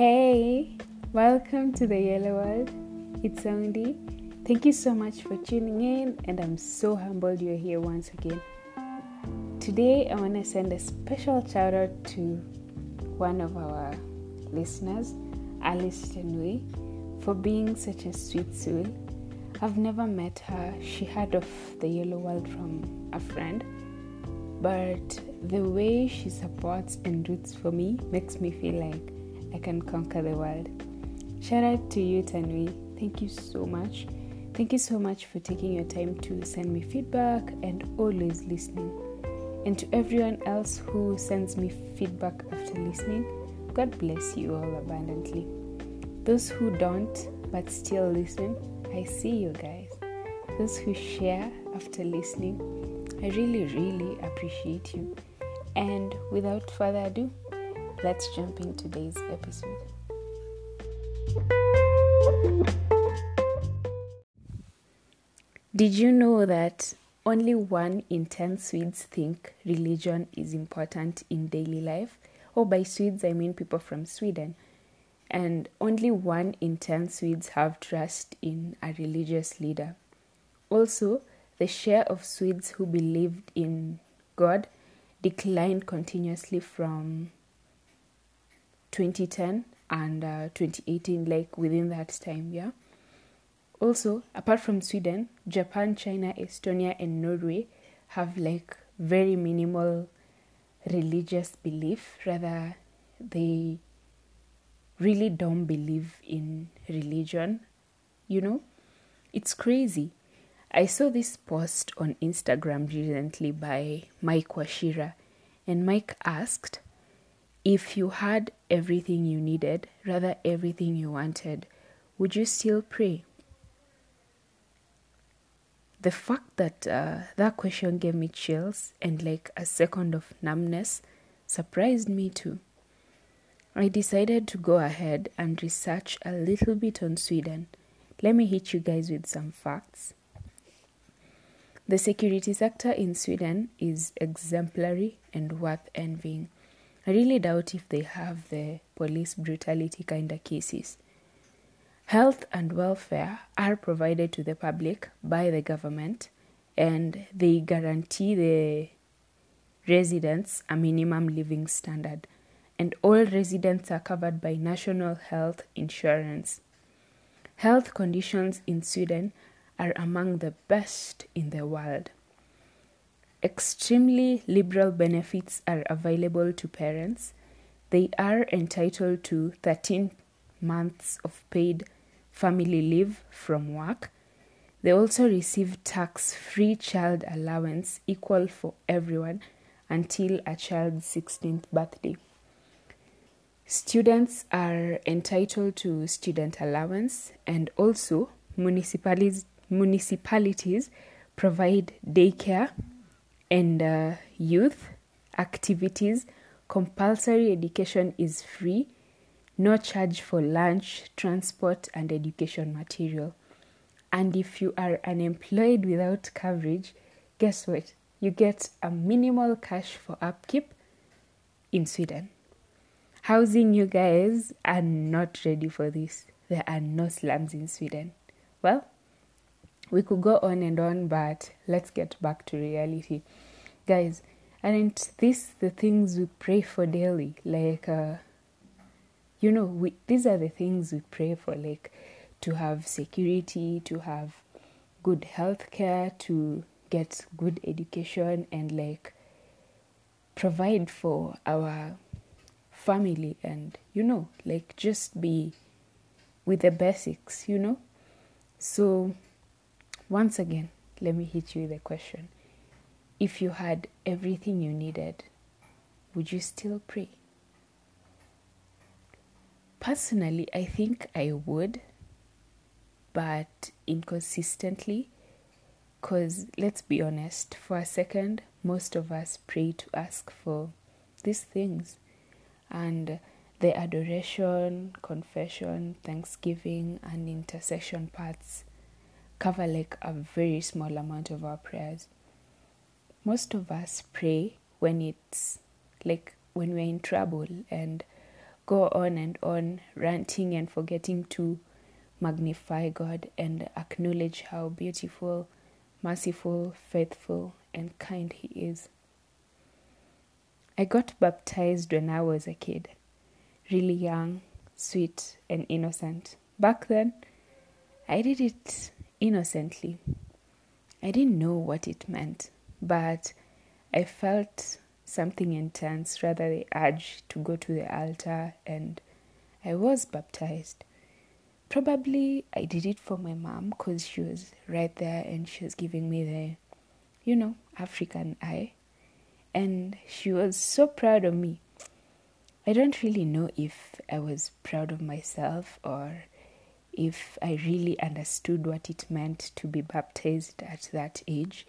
Hey, welcome to the Yellow World. It's Soundy. Thank you so much for tuning in, and I'm so humbled you're here once again. Today, I want to send a special shout out to one of our listeners, Alice Tenui, for being such a sweet soul. I've never met her. She heard of the Yellow World from a friend, but the way she supports and roots for me makes me feel like I can conquer the world. Shout out to you, Tanvi. Thank you so much. Thank you so much for taking your time to send me feedback and always listening. And to everyone else who sends me feedback after listening, God bless you all abundantly. Those who don't but still listen, I see you guys. Those who share after listening, I really, really appreciate you. And without further ado, let's jump in today's episode. Did you know that only one in 10 Swedes think religion is important in daily life? Oh, by Swedes, I mean people from Sweden. And only one in 10 Swedes have trust in a religious leader. Also, the share of Swedes who believed in God declined continuously from 2010 and uh, 2018, like within that time, yeah. Also, apart from Sweden, Japan, China, Estonia, and Norway have like very minimal religious belief. Rather, they really don't believe in religion. You know, it's crazy. I saw this post on Instagram recently by Mike Washira, and Mike asked if you had everything you needed, rather everything you wanted, would you still pray? The fact that uh, that question gave me chills and like a second of numbness surprised me too. I decided to go ahead and research a little bit on Sweden. Let me hit you guys with some facts. The security sector in Sweden is exemplary and worth envying. I really doubt if they have the police brutality kind of cases. Health and welfare are provided to the public by the government and they guarantee the residents a minimum living standard and all residents are covered by national health insurance. Health conditions in Sweden are among the best in the world. Extremely liberal benefits are available to parents. They are entitled to 13 months of paid family leave from work. They also receive tax free child allowance equal for everyone until a child's 16th birthday. Students are entitled to student allowance, and also municipalities, municipalities provide daycare and uh, youth activities. Compulsory education is free no charge for lunch, transport, and education material. And if you are unemployed without coverage, guess what? You get a minimal cash for upkeep in Sweden. Housing, you guys are not ready for this. There are no slums in Sweden. Well, we could go on and on, but let's get back to reality. Guys, aren't these the things we pray for daily? Like, uh, you know we these are the things we pray for like to have security to have good health care to get good education and like provide for our family and you know like just be with the basics you know so once again let me hit you with a question if you had everything you needed would you still pray Personally, I think I would, but inconsistently. Because let's be honest, for a second, most of us pray to ask for these things. And the adoration, confession, thanksgiving, and intercession parts cover like a very small amount of our prayers. Most of us pray when it's like when we're in trouble and go on and on, ranting and forgetting to magnify God and acknowledge how beautiful, merciful, faithful, and kind He is. I got baptized when I was a kid, really young, sweet, and innocent. Back then, I did it innocently. I didn't know what it meant, but I felt something intense, rather the urge to go to the altar, and I was baptized. Probably I did it for my mom because she was right there and she was giving me the, you know, African eye. And she was so proud of me. I don't really know if I was proud of myself or if I really understood what it meant to be baptized at that age.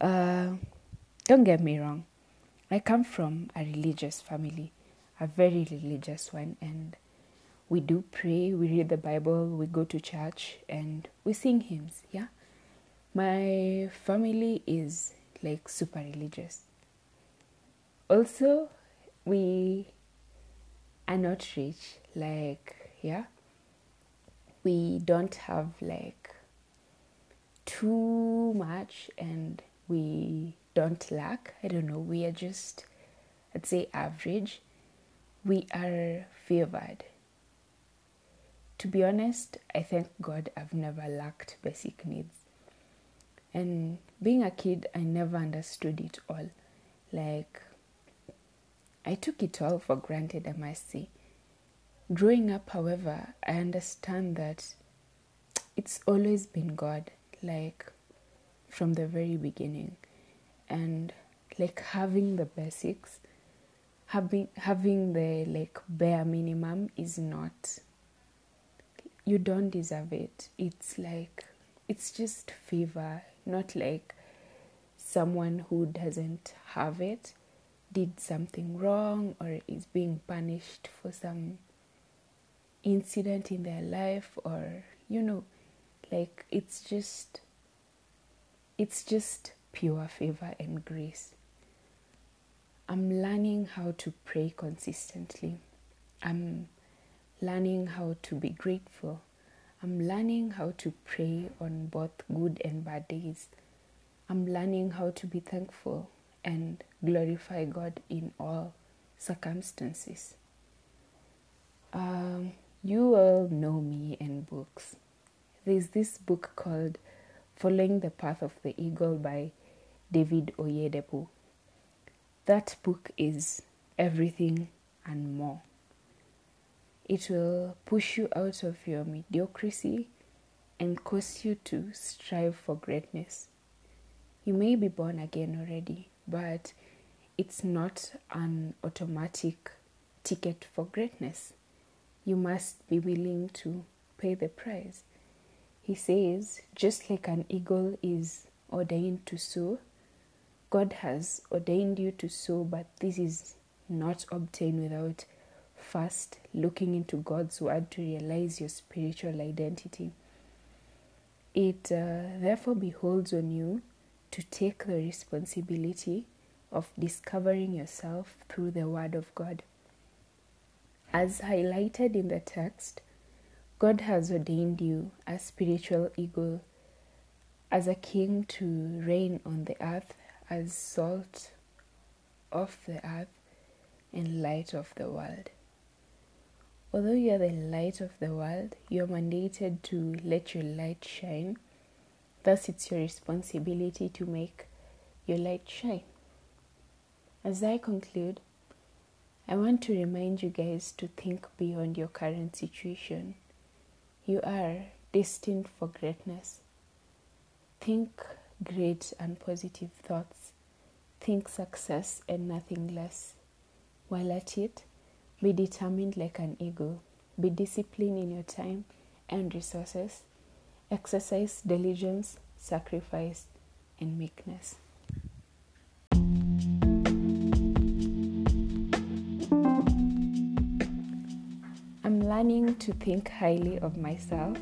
Uh, don't get me wrong, I come from a religious family, a very religious one, and we do pray, we read the Bible, we go to church, and we sing hymns. Yeah, my family is like super religious. Also, we are not rich, like, yeah, we don't have like too much and we don't lack. I don't know, we are just, I'd say, average. We are favored. To be honest, I thank God I've never lacked basic needs. And being a kid, I never understood it all. Like, I took it all for granted, I must say. Growing up, however, I understand that it's always been God, like from the very beginning. And like having the basics, having having the like bare minimum is not you don't deserve it. It's like it's just favor, not like someone who doesn't have it did something wrong or is being punished for some incident in their life or you know like it's just it's just pure favor and grace. I'm learning how to pray consistently. I'm learning how to be grateful. I'm learning how to pray on both good and bad days. I'm learning how to be thankful and glorify god in all circumstances. Um, you all know me and books. There's this book called Following the Path of the Eagle by David Oyedepo. That book is everything and more. It will push you out of your mediocrity and cause you to strive for greatness. You may be born again already, but it's not an automatic ticket for greatness you must be willing to pay the price. He says, just like an eagle is ordained to soar, God has ordained you to soar, but this is not obtained without first looking into God's word to realize your spiritual identity. It uh, therefore beholds on you to take the responsibility of discovering yourself through the word of God. As highlighted in the text, God has ordained you a spiritual eagle, as a king to reign on the earth, as salt of the earth and light of the world. Although you are the light of the world, you are mandated to let your light shine. Thus, it's your responsibility to make your light shine. As I conclude, I want to remind you guys to think beyond your current situation. You are destined for greatness. Think great and positive thoughts. Think success and nothing less. While at it, be determined like an eagle. Be disciplined in your time and resources. Exercise diligence, sacrifice, and meekness. Learning to think highly of myself.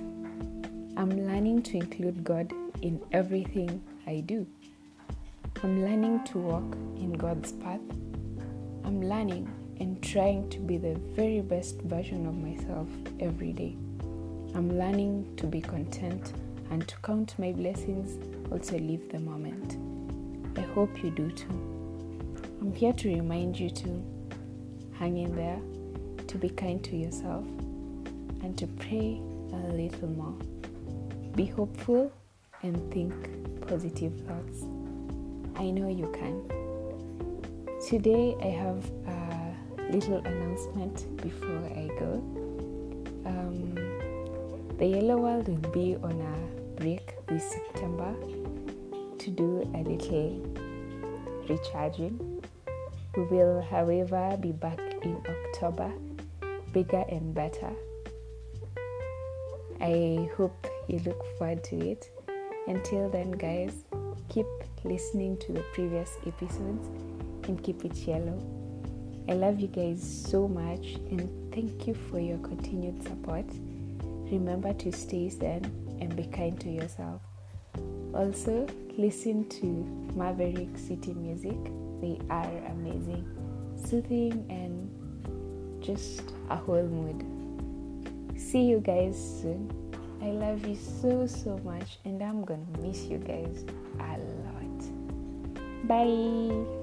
I'm learning to include God in everything I do. I'm learning to walk in God's path. I'm learning and trying to be the very best version of myself every day. I'm learning to be content and to count my blessings, also live the moment. I hope you do too. I'm here to remind you to hang in there, to be kind to yourself, and to pray a little more. Be hopeful and think positive thoughts. I know you can. Today I have a little announcement before I go. Um, the Yellow World will be on a break this September to do a little recharging. We will, however, be back in October, bigger and better. I hope you look forward to it. Until then, guys, keep listening to the previous episodes and keep it yellow. I love you guys so much and thank you for your continued support. Remember to stay zen and be kind to yourself. Also, listen to Maverick City music. They are amazing, soothing, and just a whole mood. See you guys soon. I love you so, so much, and I'm gonna miss you guys a lot. Bye.